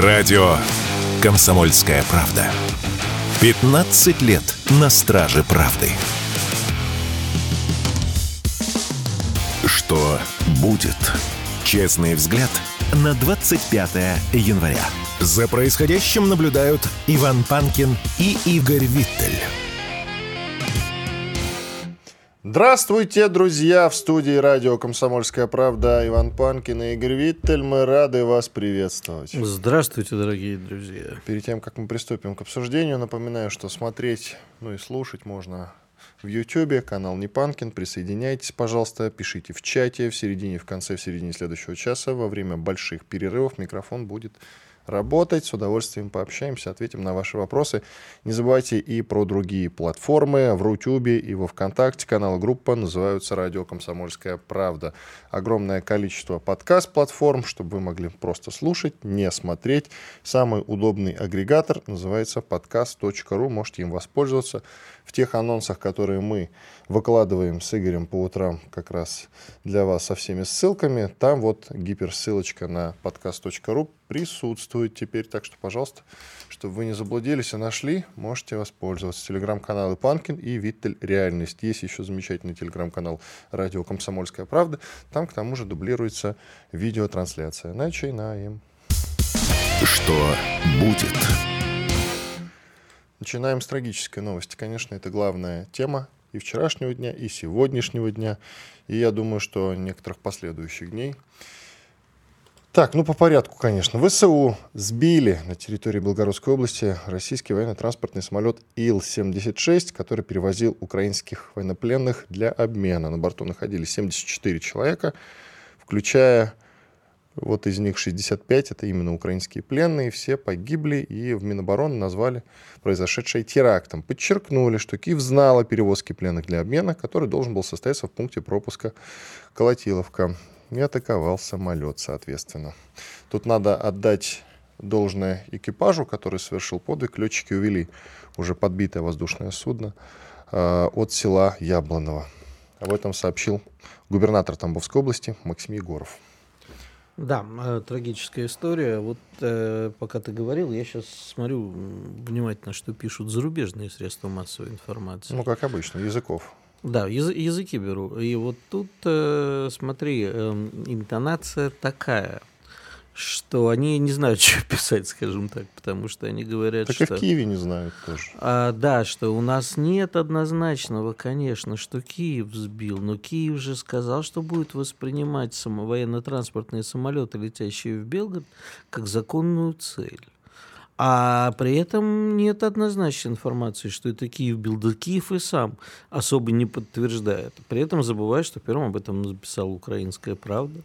Радио «Комсомольская правда». 15 лет на страже правды. Что будет? Честный взгляд на 25 января. За происходящим наблюдают Иван Панкин и Игорь Виттель. Здравствуйте, друзья! В студии радио «Комсомольская правда» Иван Панкин и Игорь Виттель. Мы рады вас приветствовать. Здравствуйте, дорогие друзья. Перед тем, как мы приступим к обсуждению, напоминаю, что смотреть, ну и слушать можно в YouTube, канал Непанкин. Присоединяйтесь, пожалуйста, пишите в чате. В середине, в конце, в середине следующего часа, во время больших перерывов микрофон будет работать. С удовольствием пообщаемся, ответим на ваши вопросы. Не забывайте и про другие платформы. В Рутюбе и во Вконтакте канал группа называются «Радио Комсомольская правда». Огромное количество подкаст-платформ, чтобы вы могли просто слушать, не смотреть. Самый удобный агрегатор называется podcast.ru. Можете им воспользоваться. В тех анонсах, которые мы выкладываем с Игорем по утрам как раз для вас со всеми ссылками, там вот гиперссылочка на podcast.ru присутствует теперь. Так что, пожалуйста, чтобы вы не заблудились и нашли, можете воспользоваться. Телеграм-каналы Панкин и Виттель Реальность. Есть еще замечательный телеграм-канал Радио Комсомольская правда. Там, к тому же, дублируется видеотрансляция. Начинаем. Что будет? Начинаем с трагической новости. Конечно, это главная тема и вчерашнего дня, и сегодняшнего дня, и я думаю, что некоторых последующих дней. Так, ну по порядку, конечно. ВСУ сбили на территории Белгородской области российский военно-транспортный самолет Ил-76, который перевозил украинских военнопленных для обмена. На борту находились 74 человека, включая вот из них 65 это именно украинские пленные, все погибли, и в Минобороны назвали произошедшее терактом. Подчеркнули, что Киев знал о перевозке пленных для обмена, который должен был состояться в пункте пропуска Колотиловка и атаковал самолет, соответственно. Тут надо отдать должное экипажу, который совершил подвиг. Летчики увели уже подбитое воздушное судно э, от села Яблоново. Об этом сообщил губернатор Тамбовской области Максим Егоров. Да, э, трагическая история. Вот э, пока ты говорил, я сейчас смотрю внимательно, что пишут зарубежные средства массовой информации. Ну, как обычно, языков. Да, яз, языки беру. И вот тут, э, смотри, э, интонация такая, что они не знают, что писать, скажем так, потому что они говорят, так что... Так и в Киеве не знают тоже. А, да, что у нас нет однозначного, конечно, что Киев сбил, но Киев же сказал, что будет воспринимать само, военно-транспортные самолеты, летящие в Белгород, как законную цель. А при этом нет однозначной информации, что это Киев бил. Да Киев и сам особо не подтверждает. При этом забывает, что первым об этом написала «Украинская правда».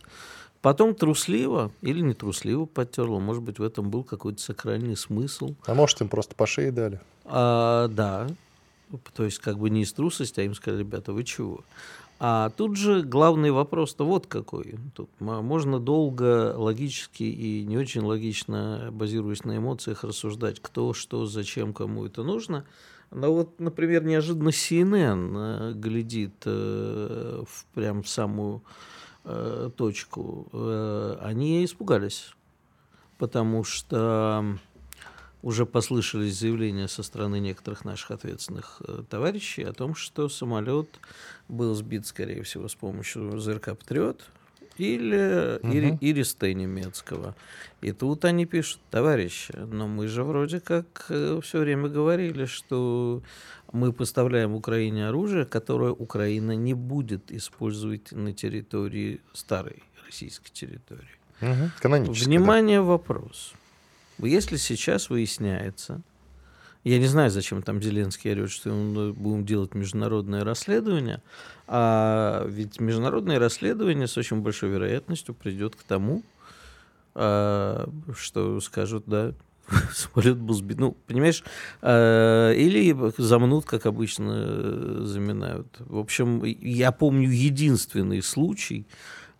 Потом трусливо или не трусливо подтерла. Может быть, в этом был какой-то сакральный смысл. А может, им просто по шее дали? А, да. То есть, как бы не из трусости, а им сказали, ребята, вы чего? А тут же главный вопрос-то вот какой. Тут можно долго, логически и не очень логично, базируясь на эмоциях, рассуждать, кто, что, зачем, кому это нужно. Но вот, например, неожиданно CNN э, глядит э, в, прям в самую э, точку. Э, они испугались, потому что уже послышались заявления со стороны некоторых наших ответственных э, товарищей о том, что самолет был сбит, скорее всего, с помощью ЗРК «Патриот» или угу. Ириста немецкого. И тут они пишут, товарищи, но мы же вроде как э, все время говорили, что мы поставляем Украине оружие, которое Украина не будет использовать на территории старой российской территории. Угу. Внимание, да. вопрос. Если сейчас выясняется, я не знаю, зачем там Зеленский орет, что мы будем делать международное расследование, а ведь международное расследование с очень большой вероятностью придет к тому, а, что скажут, да, самолет был сбит. Ну, понимаешь, а, или замнут, как обычно заминают. В общем, я помню единственный случай,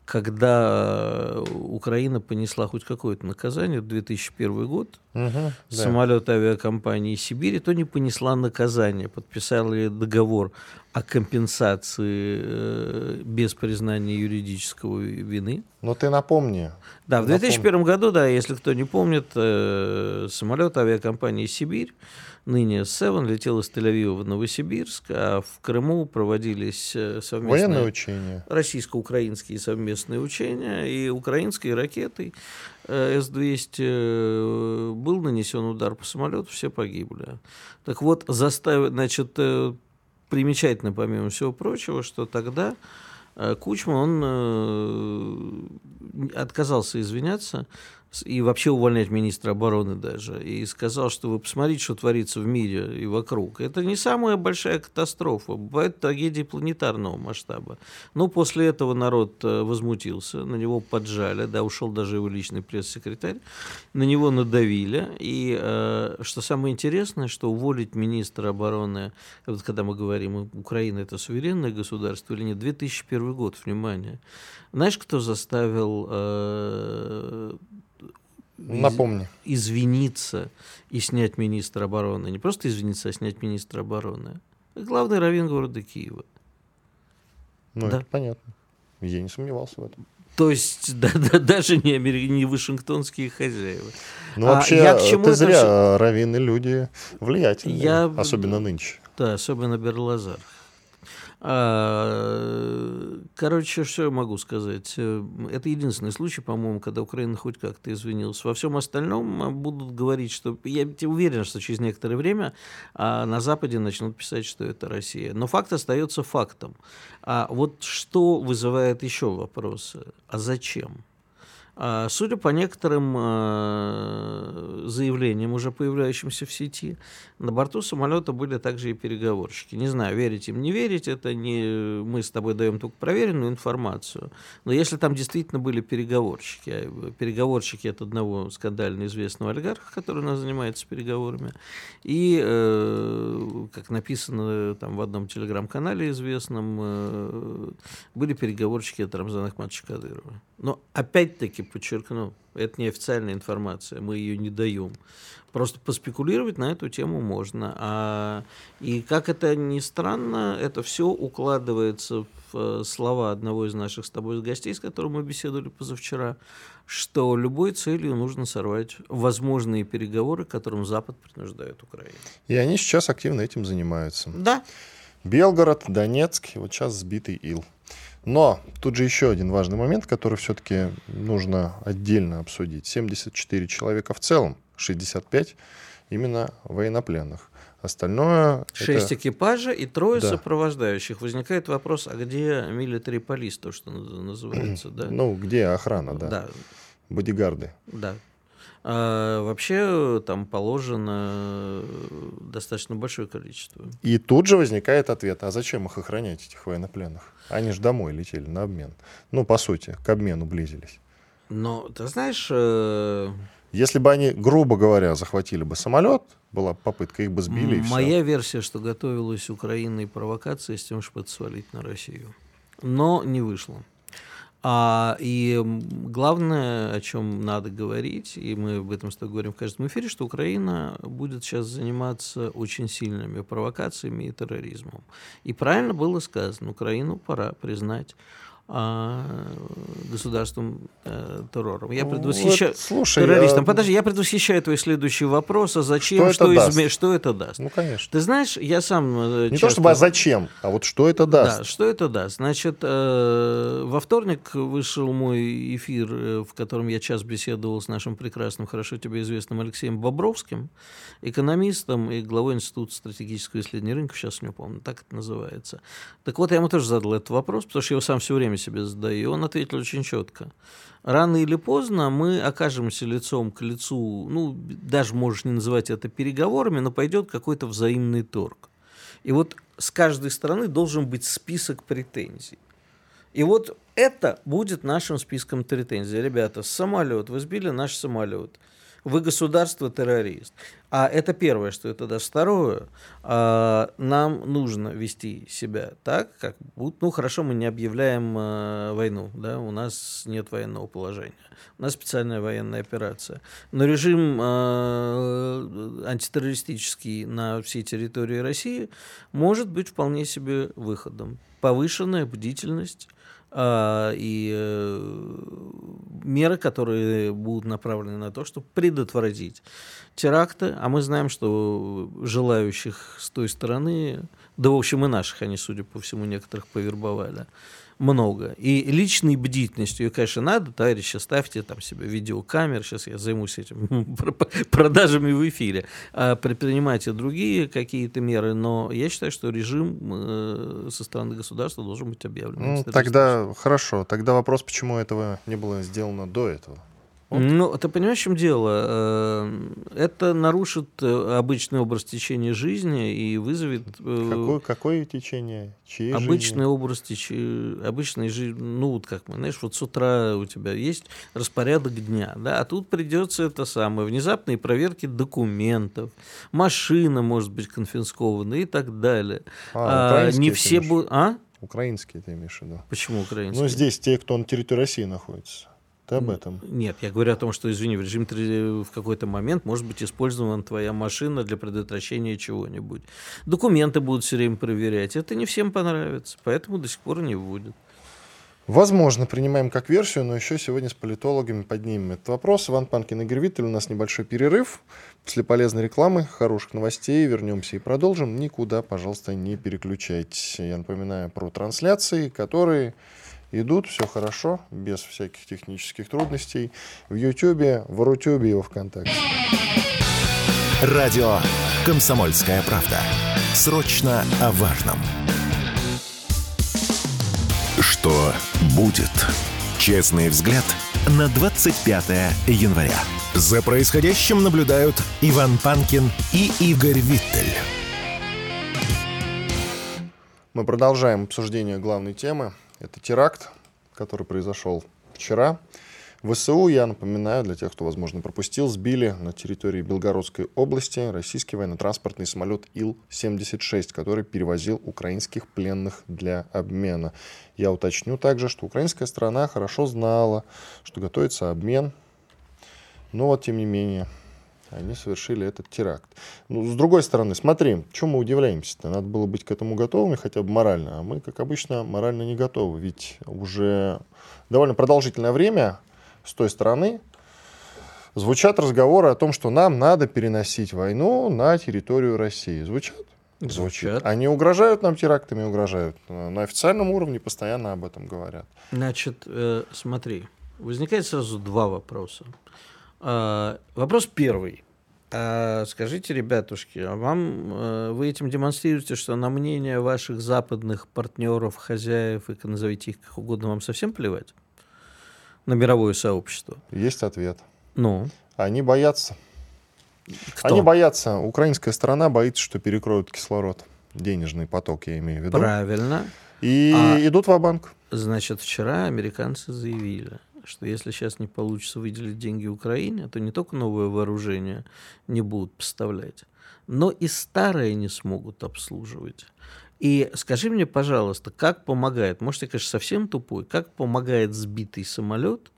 когда Украина понесла хоть какое-то наказание, 2001 год, угу, самолет да. авиакомпании Сибири, то не понесла наказание, подписали договор о компенсации э, без признания юридического вины. Но ты напомни. Да, в 2001 напомни. году, да, если кто не помнит, э, самолет авиакомпании «Сибирь», ныне «Севен», летел из Тель-Авива в Новосибирск, а в Крыму проводились э, совместные... Военные учения. Российско-украинские совместные учения, и украинской ракетой э, С-200 э, был нанесен удар по самолету, все погибли. Так вот, заставить, значит, примечательно, помимо всего прочего, что тогда Кучма, он отказался извиняться и вообще увольнять министра обороны даже, и сказал, что вы посмотрите, что творится в мире и вокруг. Это не самая большая катастрофа, бывают трагедии планетарного масштаба. Но после этого народ э, возмутился, на него поджали, да, ушел даже его личный пресс-секретарь, на него надавили, и э, что самое интересное, что уволить министра обороны, вот когда мы говорим, Украина это суверенное государство или нет, 2001 год, внимание, знаешь, кто заставил э, Напомни. извиниться и снять министра обороны. Не просто извиниться, а снять министра обороны. Главный раввин города Киева. Ну, да. это понятно. Я не сомневался в этом. То есть да, да, даже не, не вашингтонские хозяева. Ну, а вообще, я к чему ты зря, все... раввины люди влиятельные, я... особенно нынче. Да, особенно Берлазар. А, короче, что я могу сказать? Э, это единственный случай, по-моему, когда Украина хоть как-то извинилась. Во всем остальном а, будут говорить, что... Я уверен, что через некоторое время а, на Западе начнут писать, что это Россия. Но факт остается фактом. А вот что вызывает еще вопросы? А зачем? А, судя по некоторым а, заявлениям, уже появляющимся в сети, на борту самолета были также и переговорщики. Не знаю, верить им, не верить, это не мы с тобой даем только проверенную информацию. Но если там действительно были переговорщики, а, переговорщики от одного скандально известного олигарха, который у нас занимается переговорами, и, э, как написано там в одном телеграм-канале известном, э, были переговорщики от Рамзана Ахматовича Кадырова. Но опять-таки подчеркну, это неофициальная информация, мы ее не даем. Просто поспекулировать на эту тему можно. А, и как это ни странно, это все укладывается в э, слова одного из наших с тобой гостей, с которым мы беседовали позавчера, что любой целью нужно сорвать возможные переговоры, которым Запад принуждает Украину. И они сейчас активно этим занимаются. Да. Белгород, Донецк, вот сейчас сбитый Ил. Но тут же еще один важный момент, который все-таки нужно отдельно обсудить. 74 человека в целом, 65 именно военнопленных. Остальное... Шесть это... экипажа и трое да. сопровождающих. Возникает вопрос, а где милитари полис, то, что называется, да? Ну, где охрана, да. Да. Бодигарды. Да. А вообще там положено достаточно большое количество. И тут же возникает ответ, а зачем их охранять, этих военнопленных? Они же домой летели на обмен. Ну, по сути, к обмену близились. Но, ты знаешь... Э... Если бы они, грубо говоря, захватили бы самолет, была попытка, их бы сбили и Моя все. версия, что готовилась Украиной провокация с тем, чтобы это свалить на Россию. Но не вышло. А, и главное, о чем надо говорить, и мы об этом с тобой говорим в каждом эфире, что Украина будет сейчас заниматься очень сильными провокациями и терроризмом. И правильно было сказано, Украину пора признать государством э, террором. Я предвосхищаю... Вот, слушай, террористом. Я... Подожди, я предвосхищаю твой следующий вопрос. А зачем? Что, что, это, изме... что это даст? Ну, конечно. Ты знаешь, я сам... Э, Не часто... то чтобы а зачем, а вот что это даст? Да, что это даст. Значит, э, во вторник вышел мой эфир, э, в котором я час беседовал с нашим прекрасным, хорошо тебе известным Алексеем Бобровским, экономистом и главой Института стратегического исследования рынка, сейчас не помню, так это называется. Так вот, я ему тоже задал этот вопрос, потому что я его сам все время себе задаю. Он ответил очень четко. Рано или поздно мы окажемся лицом к лицу, ну, даже можешь не называть это переговорами, но пойдет какой-то взаимный торг. И вот с каждой стороны должен быть список претензий. И вот это будет нашим списком претензий. Ребята, самолет, вы сбили наш самолет. Вы государство-террорист. А это первое, что это даст. Второе, э, нам нужно вести себя так, как будто, ну хорошо, мы не объявляем э, войну, да, у нас нет военного положения, у нас специальная военная операция. Но режим э, антитеррористический на всей территории России может быть вполне себе выходом. Повышенная бдительность, а, и э, меры, которые будут направлены на то, чтобы предотвратить теракты. А мы знаем, что желающих с той стороны, да, в общем, и наших они, судя по всему, некоторых повербовали много. И личной бдительностью, и, конечно, надо, товарищи, ставьте там себе видеокамеры, сейчас я займусь этим продажами в эфире, а предпринимайте другие какие-то меры, но я считаю, что режим э, со стороны государства должен быть объявлен. Ну, тогда хорошо, тогда вопрос, почему этого не было сделано до этого? Вот. Ну, ты понимаешь, в чем дело? Э, это нарушит э, обычный образ течения жизни и вызовет... Э, какое, какое течение? Чьи обычный жизни? образ течения... Обычной жизни... Ну, вот как мы, знаешь, вот с утра у тебя есть распорядок дня, да, а тут придется это самое, внезапные проверки документов, машина может быть конфискована и так далее. А, а не все будут... А? Украинские ты имеешь в виду? Почему украинские? Ну, здесь те, кто на территории России находится. Ты об этом? Нет, я говорю о том, что, извини, в режим в какой-то момент может быть использована твоя машина для предотвращения чего-нибудь. Документы будут все время проверять. Это не всем понравится, поэтому до сих пор не вводят. Возможно, принимаем как версию, но еще сегодня с политологами поднимем этот вопрос. Иван Панкин, Игорь Виттель, у нас небольшой перерыв. После полезной рекламы, хороших новостей вернемся и продолжим. Никуда, пожалуйста, не переключайтесь. Я напоминаю про трансляции, которые идут, все хорошо, без всяких технических трудностей. В Ютьюбе, в Рутюбе и во Вконтакте. Радио «Комсомольская правда». Срочно о важном. Что будет? Честный взгляд на 25 января. За происходящим наблюдают Иван Панкин и Игорь Виттель. Мы продолжаем обсуждение главной темы это теракт, который произошел вчера. ВСУ, я напоминаю, для тех, кто, возможно, пропустил, сбили на территории Белгородской области российский военно-транспортный самолет Ил-76, который перевозил украинских пленных для обмена. Я уточню также, что украинская сторона хорошо знала, что готовится обмен, но вот, тем не менее, они совершили этот теракт. Ну, с другой стороны, смотри, чем мы удивляемся-то? Надо было быть к этому готовыми хотя бы морально, а мы, как обычно, морально не готовы. Ведь уже довольно продолжительное время с той стороны звучат разговоры о том, что нам надо переносить войну на территорию России. Звучат? Звучат. Они угрожают нам терактами, угрожают. На официальном уровне постоянно об этом говорят. Значит, э, смотри, возникает сразу два вопроса. А, вопрос первый. А скажите, ребятушки, а вам э, вы этим демонстрируете, что на мнение ваших западных партнеров, хозяев, и назовите их как угодно, вам совсем плевать? На мировое сообщество? Есть ответ. Ну? Они боятся. Кто? Они боятся. Украинская сторона боится, что перекроют кислород. Денежный поток, я имею в виду. Правильно. И а, идут в банк Значит, вчера американцы заявили, что если сейчас не получится выделить деньги Украине, то не только новое вооружение не будут поставлять, но и старое не смогут обслуживать. И скажи мне, пожалуйста, как помогает, может, я, конечно, совсем тупой, как помогает сбитый самолет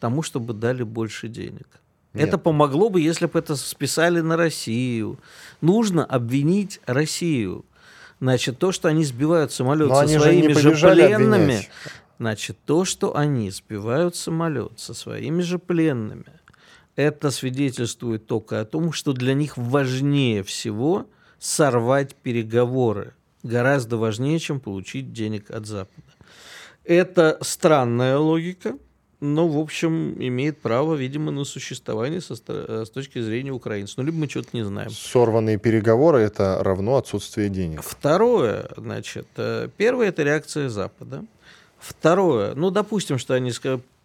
тому, чтобы дали больше денег? Нет. Это помогло бы, если бы это списали на Россию. Нужно обвинить Россию. Значит, то, что они сбивают самолет Но со своими же, же пленными, обвинять. Значит, то, что они сбивают самолет со своими же пленными, это свидетельствует только о том, что для них важнее всего сорвать переговоры. Гораздо важнее, чем получить денег от Запада. Это странная логика, но, в общем, имеет право, видимо, на существование со, с точки зрения украинцев. Ну, либо мы что-то не знаем. Сорванные переговоры – это равно отсутствие денег. Второе, значит, э, первое – это реакция Запада. Второе, ну, допустим, что они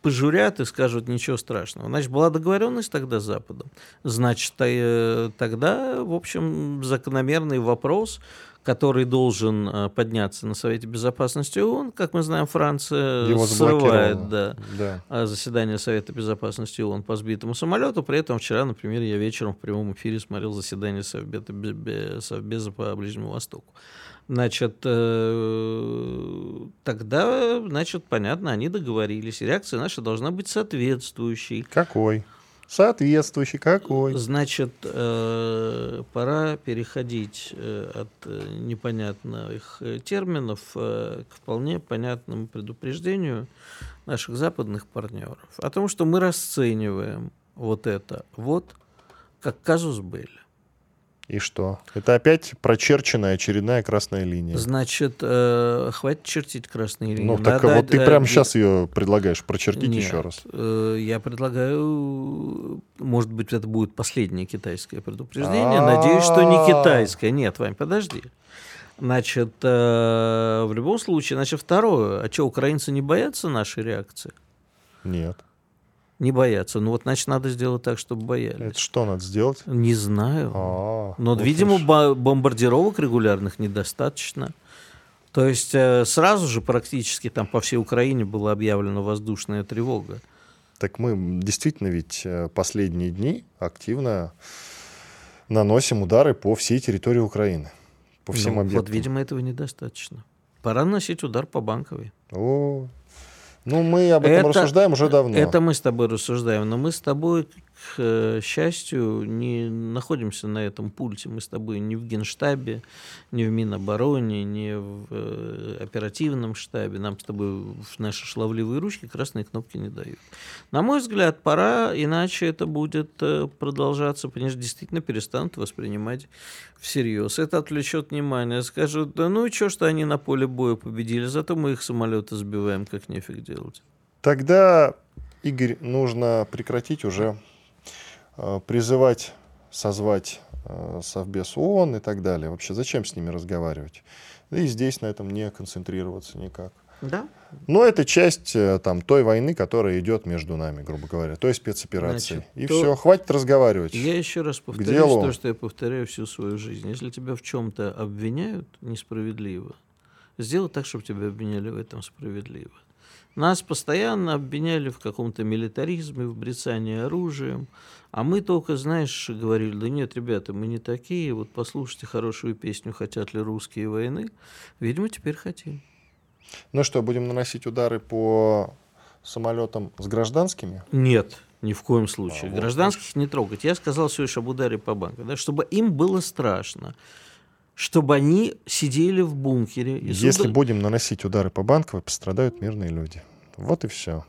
пожурят и скажут ничего страшного. Значит, была договоренность тогда с Западом. Значит, э, тогда, в общем, закономерный вопрос, который должен э, подняться на Совете Безопасности ООН. Как мы знаем, Франция Его срывает да, Да. э, заседание Совета Безопасности ООН по сбитому самолету. При этом вчера, например, я вечером в прямом эфире смотрел заседание Совбеза, Бе- Совбеза по Ближнему Востоку. Значит, э, тогда, значит, понятно, они договорились. Реакция наша должна быть соответствующей. Какой? Соответствующий какой? Значит, э, пора переходить э, от непонятных терминов к вполне понятному предупреждению наших западных партнеров о том, что мы расцениваем вот это вот как казус Белли. И что? Это опять прочерченная очередная красная линия. Значит, э, хватит чертить красные линии. Ну, так Надо, вот ты э, прямо э, сейчас ее предлагаешь прочертить Нет, еще раз. э, Я предлагаю, может быть, это будет последнее китайское предупреждение. Надеюсь, что не китайское. Нет, Вань, подожди. Значит, э, в любом случае, значит, второе. А что, украинцы не боятся нашей реакции? Нет. Не боятся. Ну вот, значит, надо сделать так, чтобы боялись. Это что надо сделать? Не знаю. А, Но, вот видимо, бо- бомбардировок регулярных недостаточно. То есть э, сразу же практически там по всей Украине была объявлена воздушная тревога. Так мы действительно ведь э, последние дни активно наносим удары по всей территории Украины. По всем Ну, объектам. Вот, видимо, этого недостаточно. Пора наносить удар по банковой. О, ну, мы об этом Это- рассуждаем уже давно. Это мы с тобой рассуждаем, но мы с тобой, к э, счастью, не находимся на этом пульте. Мы с тобой не в Генштабе, не в Минобороне, не в э, оперативном штабе. Нам с тобой в наши шаловливые ручки красные кнопки не дают. На мой взгляд, пора, иначе это будет э, продолжаться, потому что действительно перестанут воспринимать всерьез. Это отвлечет внимание. Скажут, да ну и что, что они на поле боя победили, зато мы их самолеты сбиваем, как нефиг делать. Тогда, Игорь, нужно прекратить уже призывать, созвать э, Совбез ООН и так далее. Вообще, зачем с ними разговаривать? Да и здесь на этом не концентрироваться никак. Да? Но это часть э, там, той войны, которая идет между нами, грубо говоря, той спецоперации. Значит, и то- все, хватит разговаривать. Я еще раз повторюсь то, что я повторяю всю свою жизнь. Если тебя в чем-то обвиняют несправедливо, сделай так, чтобы тебя обвиняли в этом справедливо. Нас постоянно обвиняли в каком-то милитаризме, в брецании оружием, а мы только, знаешь, говорили, да нет, ребята, мы не такие, вот послушайте хорошую песню «Хотят ли русские войны?» Видимо, теперь хотим. Ну что, будем наносить удары по самолетам с гражданскими? Нет, ни в коем случае. А, вот Гражданских не трогать. Я сказал всего лишь об ударе по банку. Да, чтобы им было страшно. Чтобы они сидели в бункере. и Если суда- будем наносить удары по банковой, пострадают мирные люди. Вот и все.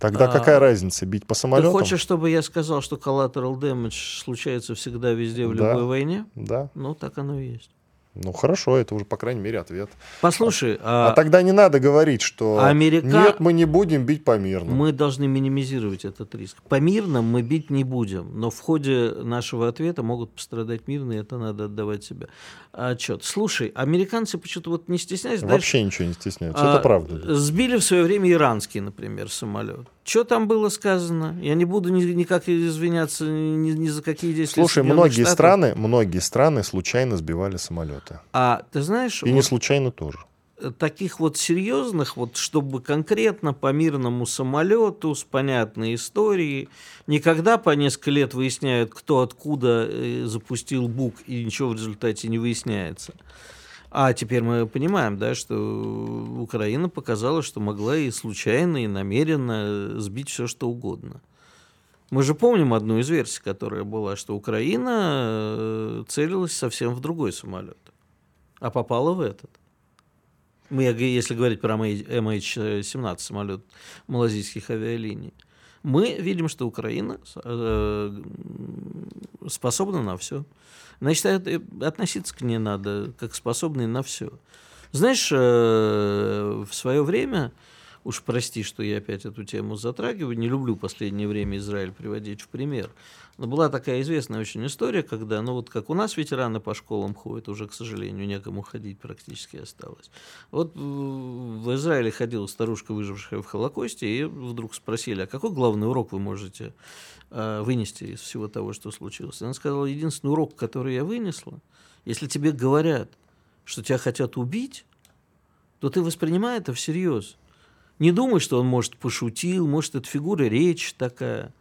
Тогда А, какая разница, бить по Ты самолетам? хочешь, чтобы я сказал, что collateral damage случается всегда везде в Да. любой войне? Да. Ну, так оно и есть. Ну хорошо, это уже, по крайней мере, ответ. Послушай, А, а тогда не надо говорить, что Америка- нет, мы не будем бить по мирному. мы должны минимизировать этот риск. По мирным мы бить не будем, но в ходе нашего ответа могут пострадать мирные, это надо отдавать себе отчет. Слушай, американцы почему-то вот не стесняются. дальше- Вообще ничего не стесняются. А, это правда. Сбили в свое время иранский, например, самолет. Что там было сказано? Я не буду ни- никак извиняться ни, ни за какие действия. Слушай, многие Штатов. страны, многие страны случайно сбивали самолеты. А ты знаешь, И не вот случайно тоже. таких вот серьезных, вот чтобы конкретно по мирному самолету с понятной историей, никогда по несколько лет выясняют, кто откуда э, запустил бук, и ничего в результате не выясняется. А теперь мы понимаем, да, что Украина показала, что могла и случайно, и намеренно сбить все, что угодно. Мы же помним одну из версий, которая была, что Украина э, целилась совсем в другой самолет, а попала в этот. Мы, если говорить про MH17 самолет малазийских авиалиний, мы видим, что Украина э, способна на все. Значит, это- относиться к ней надо как способной на все. Знаешь, э, в свое время, уж прости, что я опять эту тему затрагиваю, не люблю в последнее время Израиль приводить в пример, но была такая известная очень история, когда, ну вот как у нас ветераны по школам ходят, уже, к сожалению, некому ходить практически осталось. Вот в Израиле ходила старушка, выжившая в Холокосте, и вдруг спросили, а какой главный урок вы можете э, вынести из всего того, что случилось? Она сказала, единственный урок, который я вынесла, если тебе говорят, что тебя хотят убить, то ты воспринимай это всерьез. Не думай, что он, может, пошутил, может, это фигура речи такая.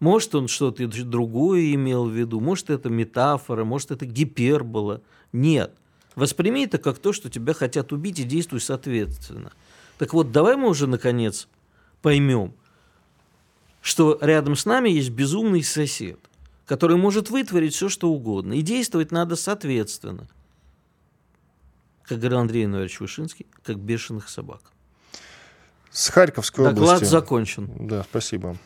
Может, он что-то другое имел в виду, может, это метафора, может, это гипербола. Нет. Восприми это как то, что тебя хотят убить, и действуй соответственно. Так вот, давай мы уже, наконец, поймем, что рядом с нами есть безумный сосед, который может вытворить все, что угодно, и действовать надо соответственно. Как говорил Андрей Иванович Вышинский, как бешеных собак. С Харьковской Доклад области... закончен. Да, спасибо.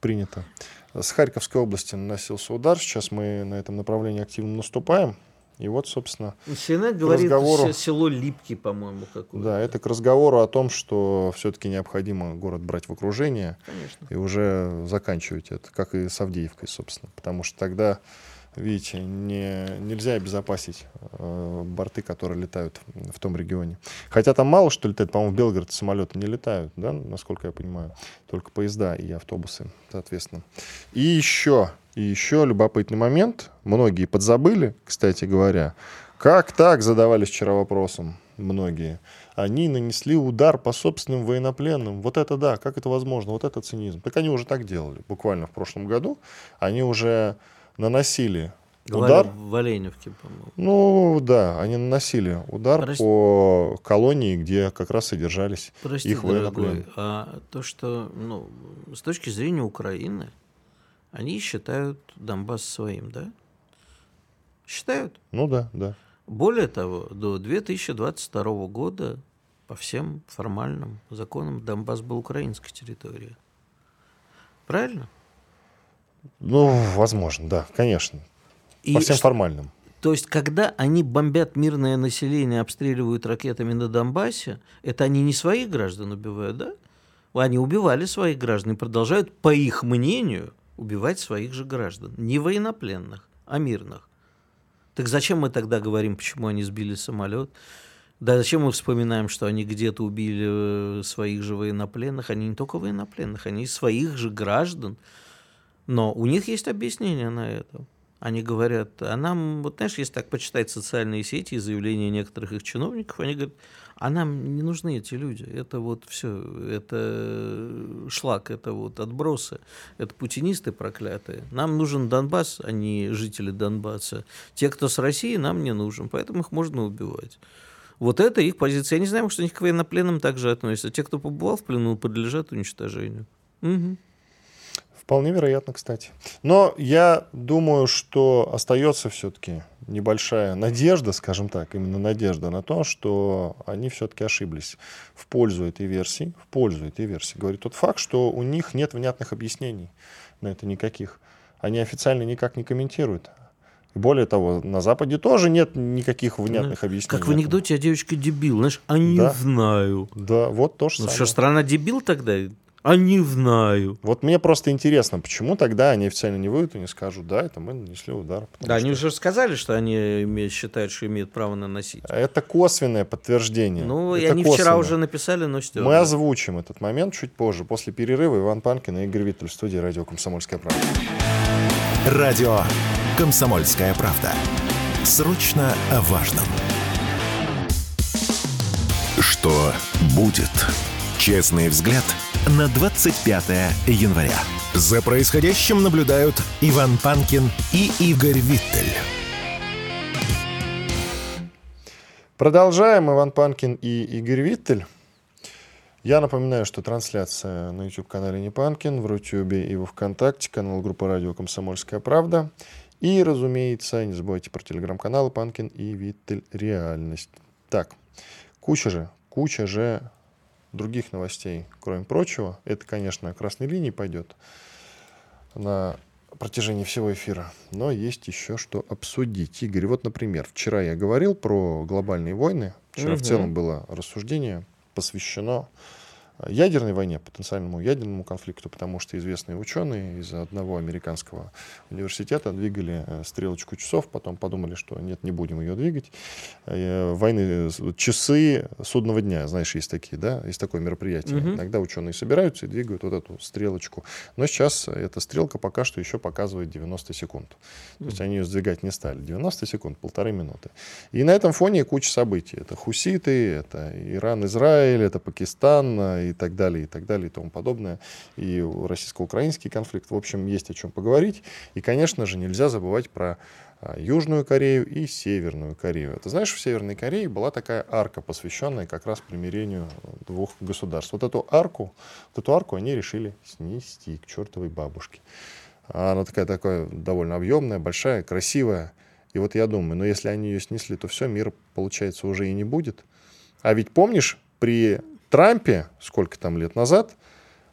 Принято. С Харьковской области наносился удар. Сейчас мы на этом направлении активно наступаем. И вот, собственно, CNN говорит, разговору... село Липки, по-моему, какое-то. Да, это к разговору о том, что все-таки необходимо город брать в окружение. Конечно. И уже заканчивать это, как и с Авдеевкой, собственно. Потому что тогда видите, не, нельзя обезопасить э, борты, которые летают в том регионе. Хотя там мало что летает, по-моему, в Белгород самолеты не летают, да, насколько я понимаю, только поезда и автобусы, соответственно. И еще, и еще любопытный момент, многие подзабыли, кстати говоря, как так задавались вчера вопросом многие. Они нанесли удар по собственным военнопленным. Вот это да, как это возможно? Вот это цинизм. Так они уже так делали. Буквально в прошлом году они уже наносили удар. В Оленевке, по-моему. Ну да, они наносили удар Прости... по колонии, где как раз содержались Прости, их военнопленные. А то, что ну, с точки зрения Украины, они считают Донбасс своим, да? Считают? Ну да, да. Более того, до 2022 года по всем формальным законам Донбасс был украинской территорией. Правильно? Ну, возможно, да, конечно. И По всем формальным. То есть, когда они бомбят мирное население, обстреливают ракетами на Донбассе, это они не своих граждан убивают, да? Они убивали своих граждан и продолжают, по их мнению, убивать своих же граждан. Не военнопленных, а мирных. Так зачем мы тогда говорим, почему они сбили самолет? Да зачем мы вспоминаем, что они где-то убили э, своих же военнопленных? Они не только военнопленных, они своих же граждан. Но у них есть объяснение на это. Они говорят, а нам, вот знаешь, если так почитать социальные сети и заявления некоторых их чиновников, они говорят, а нам не нужны эти люди. Это вот все, это шлак, это вот отбросы, это путинисты проклятые. Нам нужен Донбасс, а не жители Донбасса. Те, кто с России, нам не нужен, поэтому их можно убивать. Вот это их позиция. Я не знаю, может, они к военнопленным также относятся. Те, кто побывал в плену, подлежат уничтожению. Угу. Вполне вероятно, кстати. Но я думаю, что остается все-таки небольшая надежда, скажем так, именно надежда на то, что они все-таки ошиблись в пользу этой версии, в пользу этой версии. Говорит тот факт, что у них нет внятных объяснений на это никаких. Они официально никак не комментируют. Более того, на Западе тоже нет никаких внятных ну, объяснений. Как в анекдоте, а девочка дебил, знаешь, а не да. знаю. Да, вот то же ну, самое. что, страна дебил тогда? А не знаю. Вот мне просто интересно, почему тогда они официально не выйдут и не скажут, да, это мы нанесли удар. Да, что... они уже сказали, что они считают, что имеют право наносить. Это косвенное подтверждение. Ну, это и они косвенное. вчера уже написали, но что? Мы озвучим этот момент чуть позже, после перерыва. Иван Панкин и Игорь Виттель в студии «Радио Комсомольская правда». Радио «Комсомольская правда». Срочно о важном. Что будет? Честный взгляд – на 25 января. За происходящим наблюдают Иван Панкин и Игорь Виттель. Продолжаем. Иван Панкин и Игорь Виттель. Я напоминаю, что трансляция на YouTube-канале Непанкин, в Рутюбе и во Вконтакте, канал группы радио «Комсомольская правда». И, разумеется, не забывайте про телеграм-каналы Панкин и Виттель Реальность. Так, куча же, куча же других новостей, кроме прочего. Это, конечно, красной линии пойдет на протяжении всего эфира. Но есть еще что обсудить. Игорь, вот, например, вчера я говорил про глобальные войны. Вчера угу. в целом было рассуждение посвящено ядерной войне, потенциальному ядерному конфликту, потому что известные ученые из одного американского университета двигали э, стрелочку часов, потом подумали, что нет, не будем ее двигать. Э, войны, часы судного дня, знаешь, есть такие, да, есть такое мероприятие. Угу. Иногда ученые собираются и двигают вот эту стрелочку. Но сейчас эта стрелка пока что еще показывает 90 секунд. То есть они ее сдвигать не стали. 90 секунд, полторы минуты. И на этом фоне куча событий. Это хуситы, это Иран, Израиль, это Пакистан и так далее, и так далее, и тому подобное. И российско-украинский конфликт. В общем, есть о чем поговорить. И, конечно же, нельзя забывать про а, Южную Корею и Северную Корею. Ты знаешь, в Северной Корее была такая арка, посвященная как раз примирению двух государств. Вот эту арку, вот эту арку они решили снести к чертовой бабушке. Она такая, такая довольно объемная, большая, красивая. И вот я думаю, ну если они ее снесли, то все, мир, получается, уже и не будет. А ведь помнишь, при Трампе, сколько там лет назад,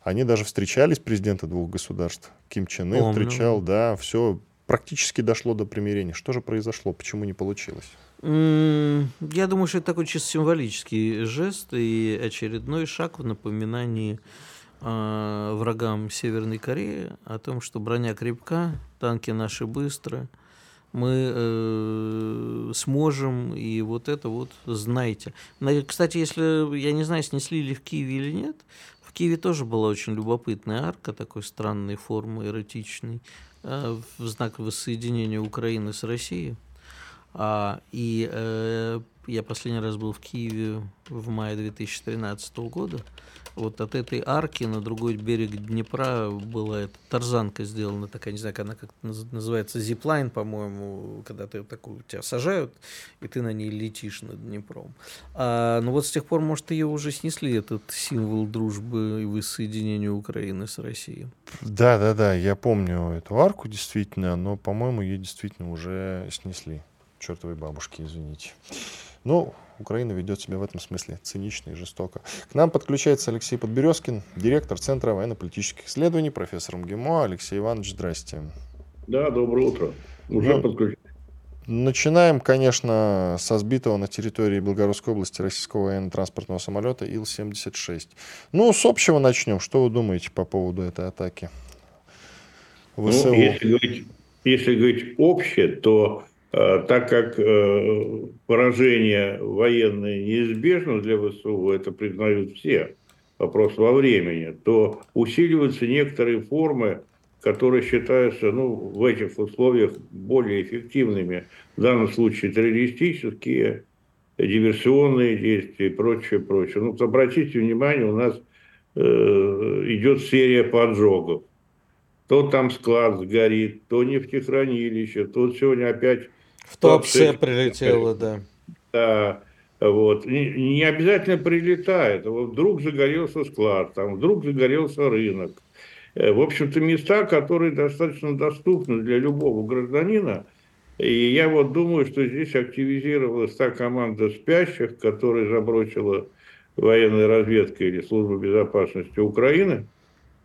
они даже встречались, президенты двух государств. Ким Чен Ын встречал, да, все практически дошло до примирения. Что же произошло? Почему не получилось? Я думаю, что это такой чисто символический жест и очередной шаг в напоминании э, врагам Северной Кореи о том, что броня крепка, танки наши быстрые, мы э, сможем, и вот это вот знайте. Кстати, если, я не знаю, снесли ли в Киеве или нет, в Киеве тоже была очень любопытная арка такой странной формы, эротичной, э, в знак воссоединения Украины с Россией. А, и э, я последний раз был в Киеве в мае 2013 года вот от этой арки на другой берег Днепра была эта тарзанка сделана такая, не знаю, как она как называется, зиплайн, по-моему, когда ты такую, тебя сажают, и ты на ней летишь над Днепром. А, ну вот с тех пор, может, ее уже снесли, этот символ дружбы и воссоединения Украины с Россией. Да, да, да, я помню эту арку действительно, но, по-моему, ее действительно уже снесли. Чертовой бабушки, извините. Ну, Украина ведет себя в этом смысле цинично и жестоко. К нам подключается Алексей Подберезкин, директор Центра военно-политических исследований, профессор МГИМО. Алексей Иванович, здрасте. Да, доброе утро. Уже ну, подключен. Начинаем, конечно, со сбитого на территории Белгородской области российского военно-транспортного самолета Ил-76. Ну, с общего начнем. Что вы думаете по поводу этой атаки? ВСУ? Ну, если говорить, если говорить общее, то так как э, поражение военное неизбежно для ВСУ, это признают все, вопрос во времени, то усиливаются некоторые формы, которые считаются ну, в этих условиях более эффективными. В данном случае террористические, диверсионные действия и прочее, прочее. Ну, обратите внимание, у нас э, идет серия поджогов. То там склад сгорит, то нефтехранилище, то сегодня опять в Туапсе прилетело, да. Да, вот. Не, не обязательно прилетает. Вот вдруг загорелся склад, там вдруг загорелся рынок. Э, в общем-то, места, которые достаточно доступны для любого гражданина. И я вот думаю, что здесь активизировалась та команда спящих, которая забросила военная разведка или служба безопасности Украины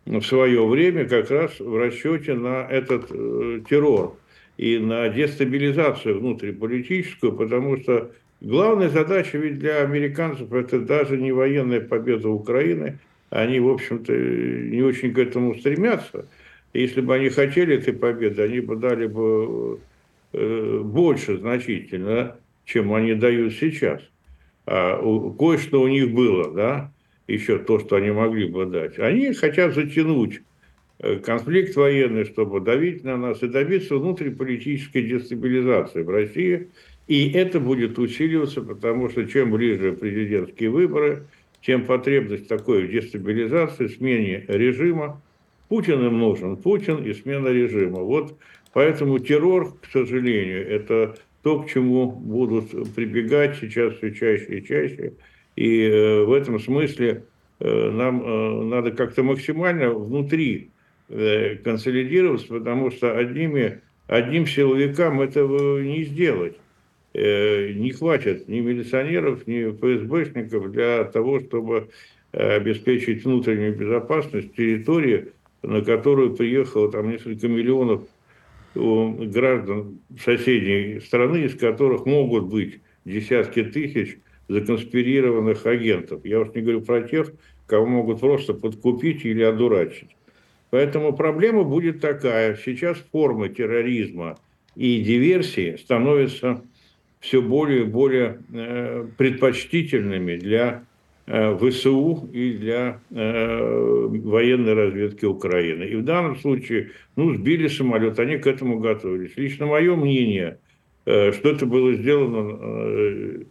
в свое время как раз в расчете на этот э, террор и на дестабилизацию внутриполитическую, потому что главная задача ведь для американцев это даже не военная победа Украины, они, в общем-то, не очень к этому стремятся. Если бы они хотели этой победы, они бы дали бы э, больше значительно, чем они дают сейчас. А кое-что у них было, да, еще то, что они могли бы дать. Они хотят затянуть конфликт военный, чтобы давить на нас и добиться внутриполитической дестабилизации в России. И это будет усиливаться, потому что чем ближе президентские выборы, тем потребность такой дестабилизации, смене режима. Путин им нужен, Путин и смена режима. Вот поэтому террор, к сожалению, это то, к чему будут прибегать сейчас все чаще и чаще. И э, в этом смысле э, нам надо как-то максимально внутри Э, консолидироваться, потому что одними, одним силовикам этого не сделать. Э, не хватит ни милиционеров, ни ФСБшников для того, чтобы э, обеспечить внутреннюю безопасность территории, на которую приехало там несколько миллионов граждан соседней страны, из которых могут быть десятки тысяч законспирированных агентов. Я уж не говорю про тех, кого могут просто подкупить или одурачить. Поэтому проблема будет такая. Сейчас формы терроризма и диверсии становятся все более и более э, предпочтительными для э, ВСУ и для э, военной разведки Украины. И в данном случае, ну, сбили самолет, они к этому готовились. Лично мое мнение, что это было сделано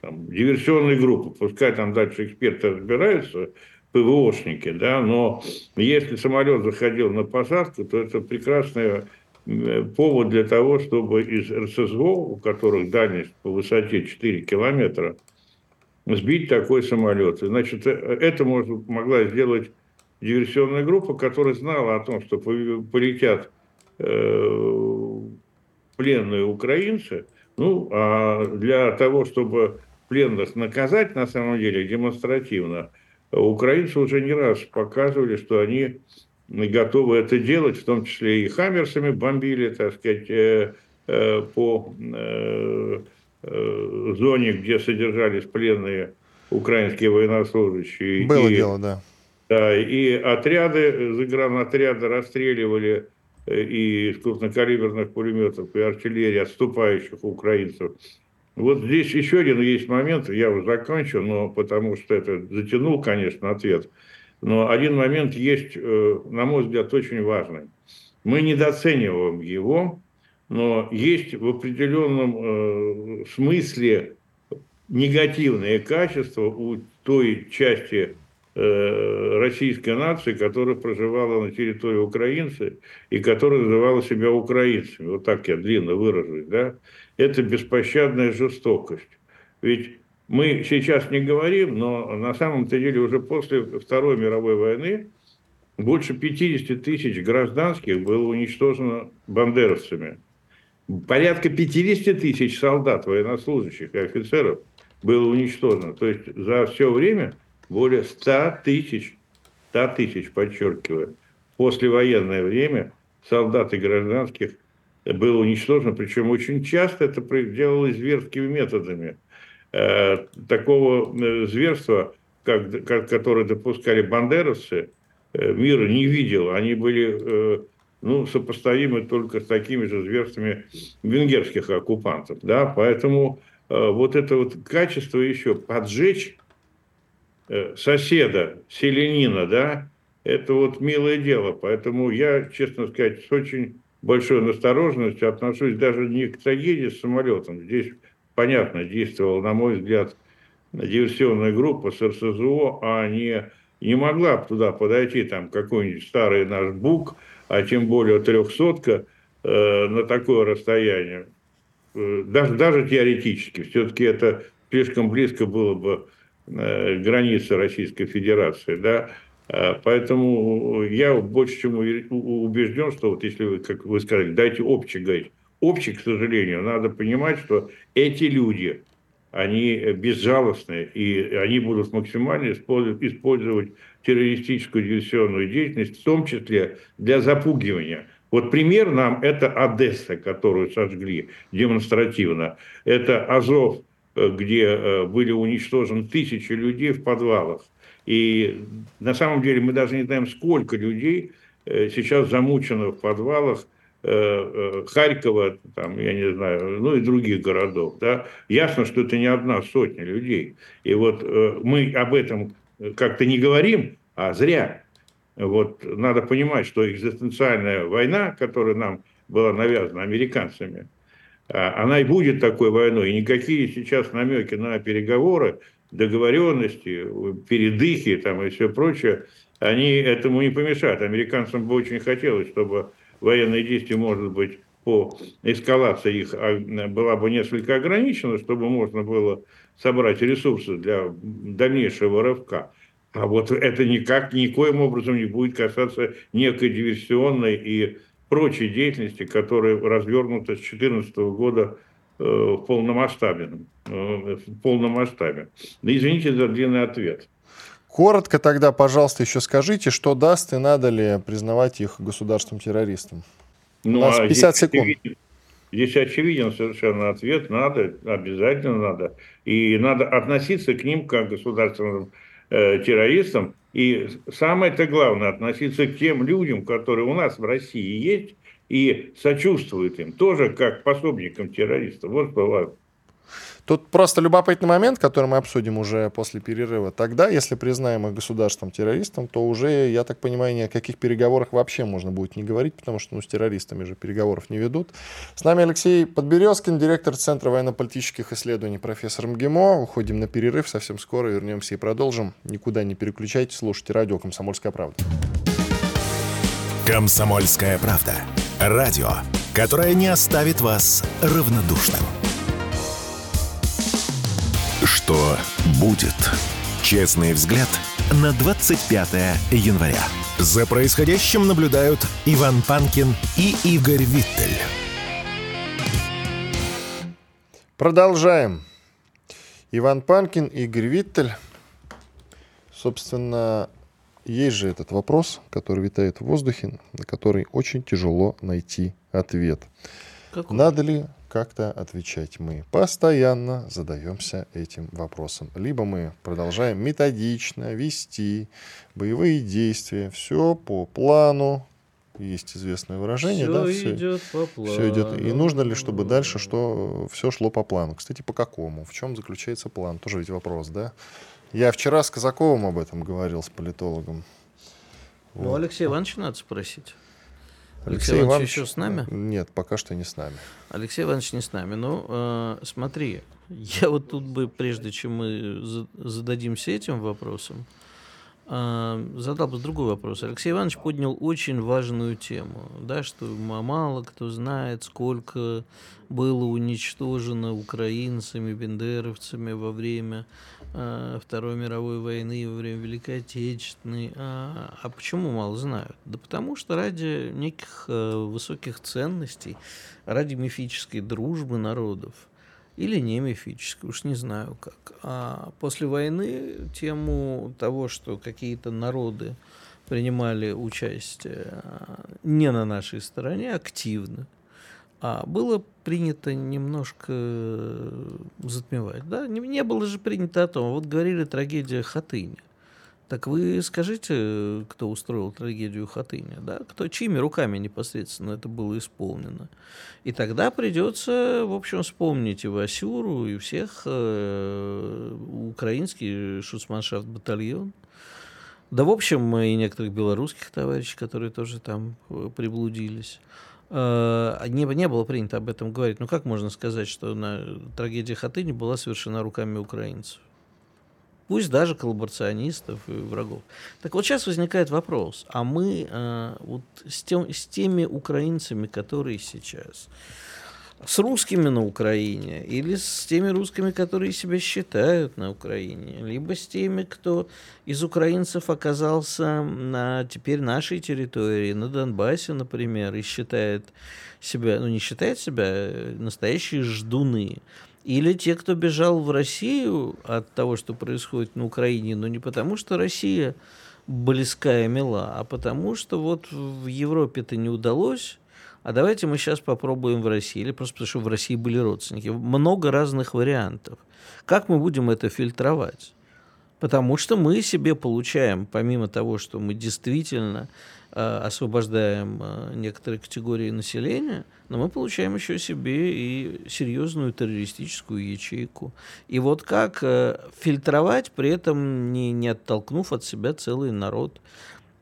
там, диверсионной группой. Пускай там дальше эксперты разбираются, ПВОшники, да, но если самолет заходил на посадку, то это прекрасный э, повод для того, чтобы из РСЗО, у которых дальность по высоте 4 километра, сбить такой самолет. Значит, э, это можно, могла сделать диверсионная группа, которая знала о том, что полетят э, пленные украинцы. Ну, а для того, чтобы пленных наказать на самом деле демонстративно, украинцы уже не раз показывали, что они готовы это делать, в том числе и хаммерсами бомбили, так сказать, э, э, по э, зоне, где содержались пленные украинские военнослужащие. Было и, дело, да. Да, и отряды, загранотряды расстреливали и из крупнокалиберных пулеметов, и артиллерии отступающих украинцев вот здесь еще один есть момент, я уже закончу, но потому что это затянул, конечно, ответ. Но один момент есть, э, на мой взгляд, очень важный. Мы недооцениваем его, но есть в определенном э, смысле негативные качества у той части э, российской нации, которая проживала на территории украинцы и которая называла себя украинцами. Вот так я длинно выражусь, да это беспощадная жестокость. Ведь мы сейчас не говорим, но на самом-то деле уже после Второй мировой войны больше 50 тысяч гражданских было уничтожено бандеровцами. Порядка 50 тысяч солдат, военнослужащих и офицеров было уничтожено. То есть за все время более 100 тысяч, 100 тысяч, подчеркиваю, послевоенное время солдат и гражданских было уничтожено, причем очень часто это делалось зверскими методами. Э, такого э, зверства, как, как, которое допускали бандеровцы, э, мир не видел. Они были ну, сопоставимы только с такими же зверствами венгерских оккупантов. Да? Поэтому вот это вот качество еще поджечь соседа, селянина, да, это вот милое дело. Поэтому я, честно сказать, с очень большой настороженностью отношусь даже не к трагедии с самолетом. Здесь, понятно, действовала, на мой взгляд, диверсионная группа с РСЗО, а не, не могла туда подойти там какой-нибудь старый наш БУК, а тем более трехсотка э, на такое расстояние. Э, даже, даже теоретически. Все-таки это слишком близко было бы э, границы Российской Федерации. Да? Э, поэтому я больше чем убежден, что вот если вы, как вы сказали, дайте общий говорить. Общий, к сожалению, надо понимать, что эти люди, они безжалостные, и они будут максимально использовать, использовать террористическую диверсионную деятельность, в том числе для запугивания. Вот пример нам это Одесса, которую сожгли демонстративно. Это Азов, э, где э, были уничтожены тысячи людей в подвалах. И на самом деле мы даже не знаем, сколько людей э, сейчас замучено в подвалах э, э, Харькова, там, я не знаю, ну и других городов. Да? Ясно, что это не одна сотня людей. И вот мы об этом как-то не говорим, а зря. Вот надо понимать, что экзистенциальная война, которая нам была навязана американцами, а, она и будет такой войной. И никакие сейчас намеки на переговоры договоренности, передыхи там, и все прочее, они этому не помешают. Американцам бы очень хотелось, чтобы военные действия, может быть, по эскалации их а, была бы несколько ограничена, чтобы можно было собрать ресурсы для дальнейшего рывка. А вот это никак, никоим образом не будет касаться некой диверсионной и прочей деятельности, которая развернута с 2014 года э, в. Э, в полном масштабе. Да извините за длинный ответ. Коротко тогда, пожалуйста, еще скажите, что даст и надо ли признавать их государством-террористом? Ну, У нас 50 а секунд. Очевиден, здесь очевиден совершенно ответ. Надо, обязательно надо. И надо относиться к ним как к государственным э, террористам. И самое-то главное, относиться к тем людям, которые у нас в России есть, и сочувствуют им, тоже как пособникам террористов. Вот что важно. Тут просто любопытный момент, который мы обсудим уже после перерыва. Тогда, если признаем их государством террористом, то уже, я так понимаю, ни о каких переговорах вообще можно будет не говорить, потому что ну, с террористами же переговоров не ведут. С нами Алексей Подберезкин, директор Центра военно-политических исследований, профессор МГИМО. Уходим на перерыв, совсем скоро вернемся и продолжим. Никуда не переключайтесь, слушайте радио «Комсомольская правда». «Комсомольская правда». Радио, которое не оставит вас равнодушным. Будет? Честный взгляд на 25 января. За происходящим наблюдают Иван Панкин и Игорь Виттель. Продолжаем. Иван Панкин, Игорь Виттель. Собственно, есть же этот вопрос, который витает в воздухе, на который очень тяжело найти ответ. Какой? Надо ли как-то отвечать мы. Постоянно задаемся этим вопросом. Либо мы продолжаем методично вести боевые действия, все по плану, есть известное выражение, все да, все идет по плану. Все идет. И нужно ли, чтобы дальше что все шло по плану? Кстати, по какому? В чем заключается план? Тоже ведь вопрос, да? Я вчера с Казаковым об этом говорил, с политологом. Ну, вот. Алексея Ивановича надо спросить. Алексей, Алексей Иванович еще с нами? Нет, пока что не с нами. Алексей Иванович не с нами. Ну, э, смотри, я вот тут бы, прежде чем мы зададимся этим вопросом, э, задал бы другой вопрос. Алексей Иванович поднял очень важную тему, да, что мало кто знает, сколько было уничтожено украинцами, бендеровцами во время Второй мировой войны, во время Великой Отечественной. А, а почему мало знают? Да потому что ради неких э, высоких ценностей, ради мифической дружбы народов, или не мифической, уж не знаю как. А после войны тему того, что какие-то народы принимали участие э, не на нашей стороне активно, а было принято немножко э, затмевать. Да? Не, не было же принято о том. Вот говорили трагедия Хатыни. Так вы скажите, кто устроил трагедию Хатыни, да? Кто, чьими руками непосредственно это было исполнено. И тогда придется, в общем, вспомнить и Васюру, и всех э, украинский шуцманшафт батальон. Да, в общем, и некоторых белорусских товарищей, которые тоже там э, приблудились. Э, не, не было принято об этом говорить. Ну как можно сказать, что на трагедия Хатыни была совершена руками украинцев? Пусть даже коллаборационистов и врагов. Так вот сейчас возникает вопрос, а мы э, вот с, тем, с теми украинцами, которые сейчас с русскими на Украине, или с теми русскими, которые себя считают на Украине, либо с теми, кто из украинцев оказался на теперь нашей территории, на Донбассе, например, и считает себя, ну не считает себя, а настоящие ждуны. Или те, кто бежал в Россию от того, что происходит на Украине, но не потому, что Россия близкая мила, а потому что вот в Европе это не удалось, а давайте мы сейчас попробуем в России, или просто потому что в России были родственники. Много разных вариантов. Как мы будем это фильтровать? Потому что мы себе получаем, помимо того, что мы действительно э, освобождаем э, некоторые категории населения, но мы получаем еще себе и серьезную террористическую ячейку. И вот как э, фильтровать, при этом не, не оттолкнув от себя целый народ.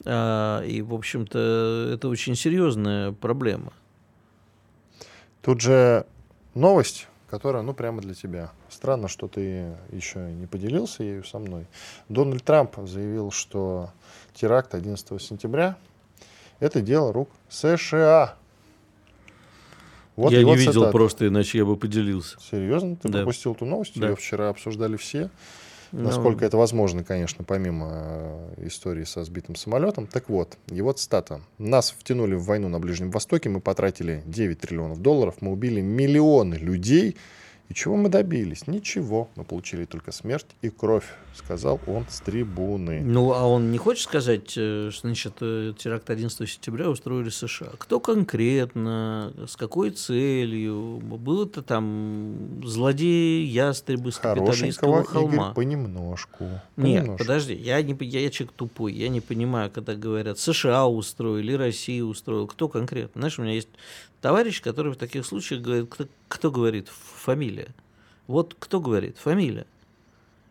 А, и, в общем-то, это очень серьезная проблема. Тут же новость, которая, ну, прямо для тебя. Странно, что ты еще не поделился ею со мной. Дональд Трамп заявил, что теракт 11 сентября – это дело рук США. Вот я не видел цитата. просто, иначе я бы поделился. Серьезно? Ты да. пропустил эту новость? Да. Ее вчера обсуждали все. Ну, Насколько это возможно, конечно, помимо э, истории со сбитым самолетом. Так вот, его цитата. «Нас втянули в войну на Ближнем Востоке, мы потратили 9 триллионов долларов, мы убили миллионы людей, И чего мы добились? Ничего. Мы получили только смерть и кровь, сказал он с трибуны. Ну, а он не хочет сказать, э, что, значит, э, теракт 11 сентября устроили США? Кто конкретно, с какой целью? Был это там злодеи, ястребы с капиталистского холма? Игорь, понемножку. понемножку. Нет, подожди, я, не, я, я человек тупой, я не понимаю, когда говорят, США устроили, Россия устроила. Кто конкретно? Знаешь, у меня есть товарищ, который в таких случаях говорит, кто, кто говорит фамилия. Вот кто говорит фамилия.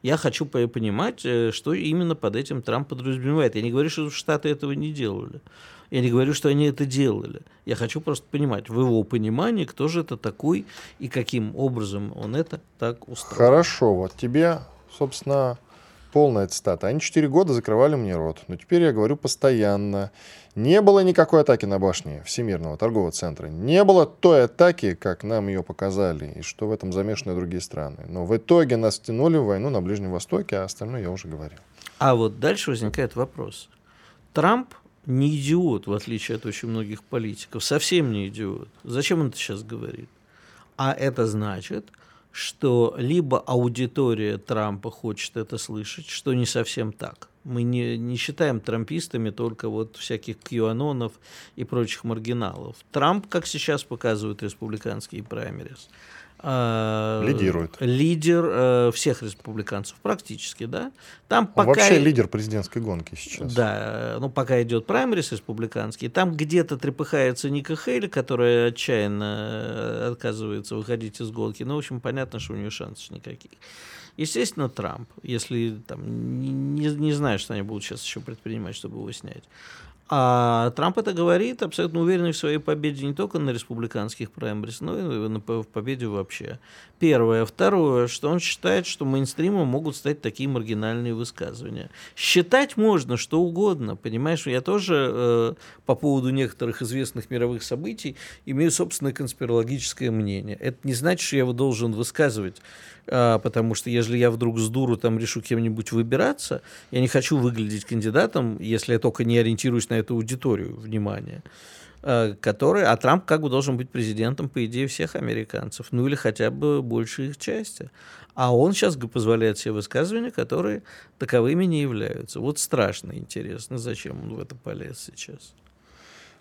Я хочу понимать, э, что именно под этим Трамп подразумевает. Я не говорю, что Штаты этого не делали. Я не говорю, что они это делали. Я хочу просто понимать, в его понимании, кто же это такой и каким образом он это так устроил. Хорошо, вот тебе, собственно, полная цитата. Они четыре года закрывали мне рот, но теперь я говорю постоянно. Не было никакой атаки на башни Всемирного торгового центра. Не было той атаки, как нам ее показали, и что в этом замешаны другие страны. Но в итоге нас втянули в войну на Ближнем Востоке, а остальное я уже говорил. А вот дальше возникает вопрос. Трамп не идиот, в отличие от очень многих политиков, совсем не идиот. Зачем он это сейчас говорит? А это значит, что либо аудитория Трампа хочет это слышать, что не совсем так. Мы не, не считаем трампистами только вот всяких кьюанонов и прочих маргиналов. Трамп, как сейчас показывают республиканские праймерис, Э, Лидирует. Лидер э, всех республиканцев практически, да. Там Он пока вообще лидер президентской гонки сейчас. Да, э, ну пока идет праймерис республиканский, там где-то трепыхается Ника Хейли, которая отчаянно отказывается выходить из гонки. Ну, в общем, понятно, что у нее шансов никаких. Естественно, Трамп, если там не, не, не знаю, что они будут сейчас еще предпринимать, чтобы его снять. А Трамп это говорит, абсолютно уверенный в своей победе не только на республиканских праймерис, но и в победе вообще. Первое. Второе, что он считает, что мейнстримом могут стать такие маргинальные высказывания. Считать можно что угодно, понимаешь? Я тоже э, по поводу некоторых известных мировых событий имею собственное конспирологическое мнение. Это не значит, что я его должен высказывать а, потому что если я вдруг с дуру там решу кем-нибудь выбираться, я не хочу выглядеть кандидатом, если я только не ориентируюсь на эту аудиторию внимания, а, который, а Трамп как бы должен быть президентом, по идее, всех американцев, ну или хотя бы большей их части. А он сейчас позволяет себе высказывания, которые таковыми не являются. Вот страшно интересно, зачем он в это полез сейчас.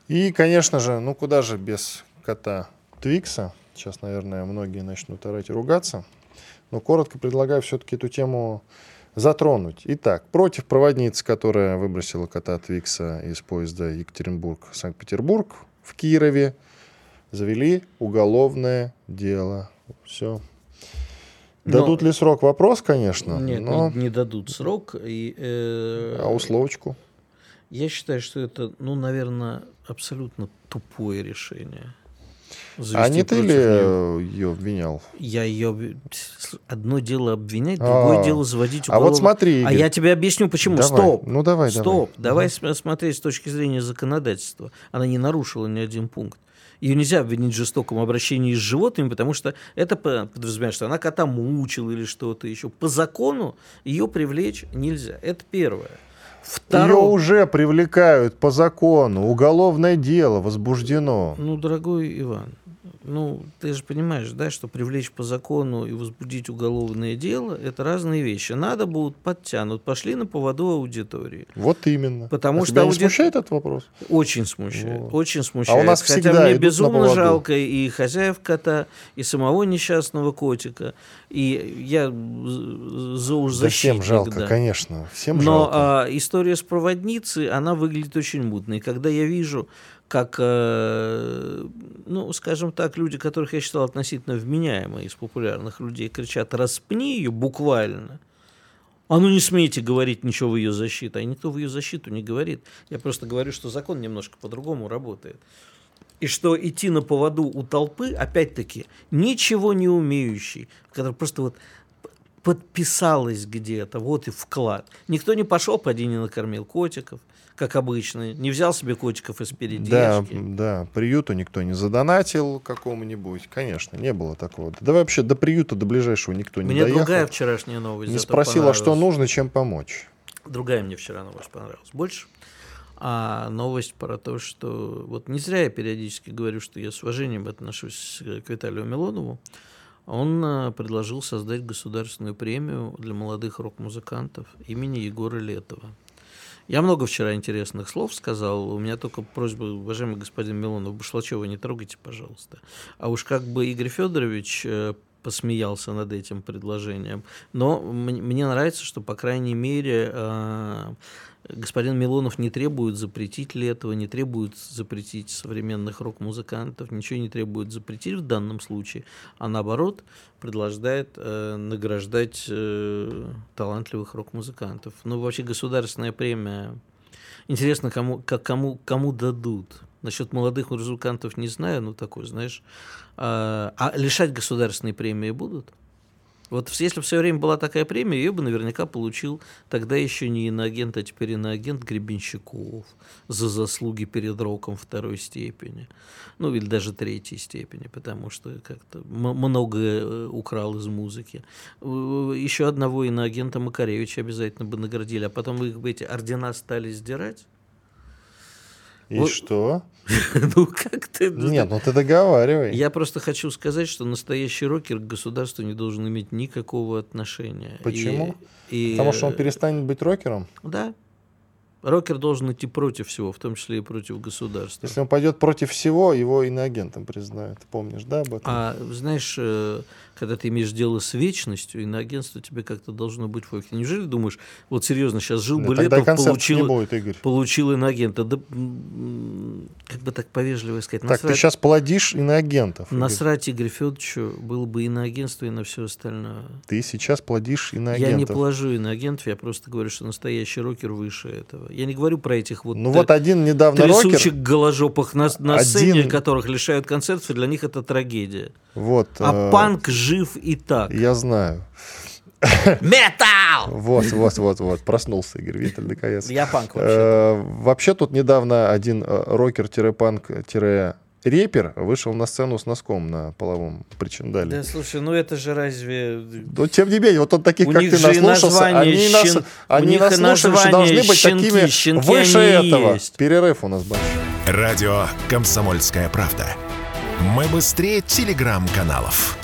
И, конечно же, ну куда же без кота Твикса? Сейчас, наверное, многие начнут орать и ругаться но коротко предлагаю все-таки эту тему затронуть. Итак, против проводницы, которая выбросила кота Твикса из поезда Екатеринбург-Санкт-Петербург в Кирове, завели уголовное дело. Все. Дадут но... ли срок? Вопрос, конечно. Нет, но... не, не дадут срок. И, э... А условочку? Я считаю, что это, ну, наверное, абсолютно тупое решение. А не ты ли ее обвинял? Я ее... Одно дело обвинять, другое а, дело заводить уголовное. А вот смотри. А я тебе объясню, почему. Давай. Стоп. Ну давай, Стоп. Давай, давай смотреть с точки зрения законодательства. Она не нарушила ни один пункт. Ее нельзя обвинить в жестоком обращении с животными, потому что это подразумевает, что она кота мучила или что-то еще. По закону ее привлечь нельзя. Это первое. Второе... Ее уже привлекают по закону. Уголовное дело возбуждено. Ну, дорогой Иван, ну, ты же понимаешь, да, что привлечь по закону и возбудить уголовное дело – это разные вещи. Надо будут подтянут, пошли на поводу аудитории. Вот именно. Потому а что тебя ауди... не смущает этот вопрос? Очень смущает, вот. очень смущает. А у нас Хотя всегда мне безумно жалко и хозяев кота, и самого несчастного котика, и я за защитник. Да всем жалко, да. конечно, всем Но жалко. А, история с проводницей, она выглядит очень мутной. Когда я вижу как, э, ну, скажем так, люди, которых я считал относительно вменяемые из популярных людей, кричат «распни ее» буквально. А ну не смейте говорить ничего в ее защиту. А никто в ее защиту не говорит. Я просто говорю, что закон немножко по-другому работает. И что идти на поводу у толпы, опять-таки, ничего не умеющий, который просто вот подписалась где-то, вот и вклад. Никто не пошел, поди не накормил котиков – как обычно, не взял себе котиков из передержки. Да, да, приюту никто не задонатил какому-нибудь, конечно, не было такого. Да вообще до приюта, до ближайшего никто не мне доехал. Мне другая вчерашняя новость. Не спросила, что нужно, чем помочь. Другая мне вчера новость понравилась больше. А новость про то, что... Вот не зря я периодически говорю, что я с уважением отношусь к Виталию Милонову. он э, предложил создать государственную премию для молодых рок-музыкантов имени Егора Летова. Я много вчера интересных слов сказал. У меня только просьба, уважаемый господин Милонов, Башлачева не трогайте, пожалуйста. А уж как бы Игорь Федорович э, посмеялся над этим предложением. Но мне нравится, что, по крайней мере, э, господин Милонов не требует запретить ли этого, не требует запретить современных рок-музыкантов, ничего не требует запретить в данном случае, а наоборот предложает э, награждать э, талантливых рок-музыкантов. Ну, вообще государственная премия. Интересно, кому, как, кому, кому дадут. Насчет молодых музыкантов не знаю, ну такой, знаешь. А, а лишать государственной премии будут? Вот если бы в свое время была такая премия, ее бы наверняка получил тогда еще не иноагент, а теперь иноагент Гребенщиков за заслуги перед роком второй степени. Ну, или даже третьей степени, потому что как-то многое э, украл из музыки. Еще одного иноагента Макаревича обязательно бы наградили, а потом их бы эти ордена стали сдирать. И вот, что? ну, как ты... Нет, ну ты договаривай. Я просто хочу сказать, что настоящий рокер к государству не должен иметь никакого отношения. Почему? И, Потому что он перестанет быть рокером? Да. Рокер должен идти против всего, в том числе и против государства. Если он пойдет против всего, его иноагентом признают. Помнишь, да, об этом? А знаешь, э, когда ты имеешь дело с вечностью, иноагентство тебе как-то должно быть в Неужели думаешь, вот серьезно, сейчас жил бы Летов, получил, будет, Игорь. получил иноагента. Да, как бы так повежливо сказать. Так, насрать, ты сейчас плодишь иноагентов. Насрать Игорь Федоровичу было бы иноагентство и на все остальное. Ты сейчас плодишь иноагентов. Я не положу иноагентов, я просто говорю, что настоящий рокер выше этого. Я не говорю про этих вот... Ну вот один недавно трясучих рокер... голожопых на, на один... сцене, которых лишают концертов, и для них это трагедия. Вот. А э... панк жив и так. Я знаю. Метал! Вот, вот, вот, вот. Проснулся Игорь Виттель наконец. Я панк вообще. Э, вообще тут недавно один э, рокер-панк- репер вышел на сцену с носком на половом причиндале. Да, слушай, ну это же разве... Ну, тем не менее, вот он таких, у как ты, наслушался, они, щен... нас... они наслушались должны быть щенки, такими щенки выше этого. Есть. Перерыв у нас большой. Радио «Комсомольская правда». Мы быстрее телеграм-каналов.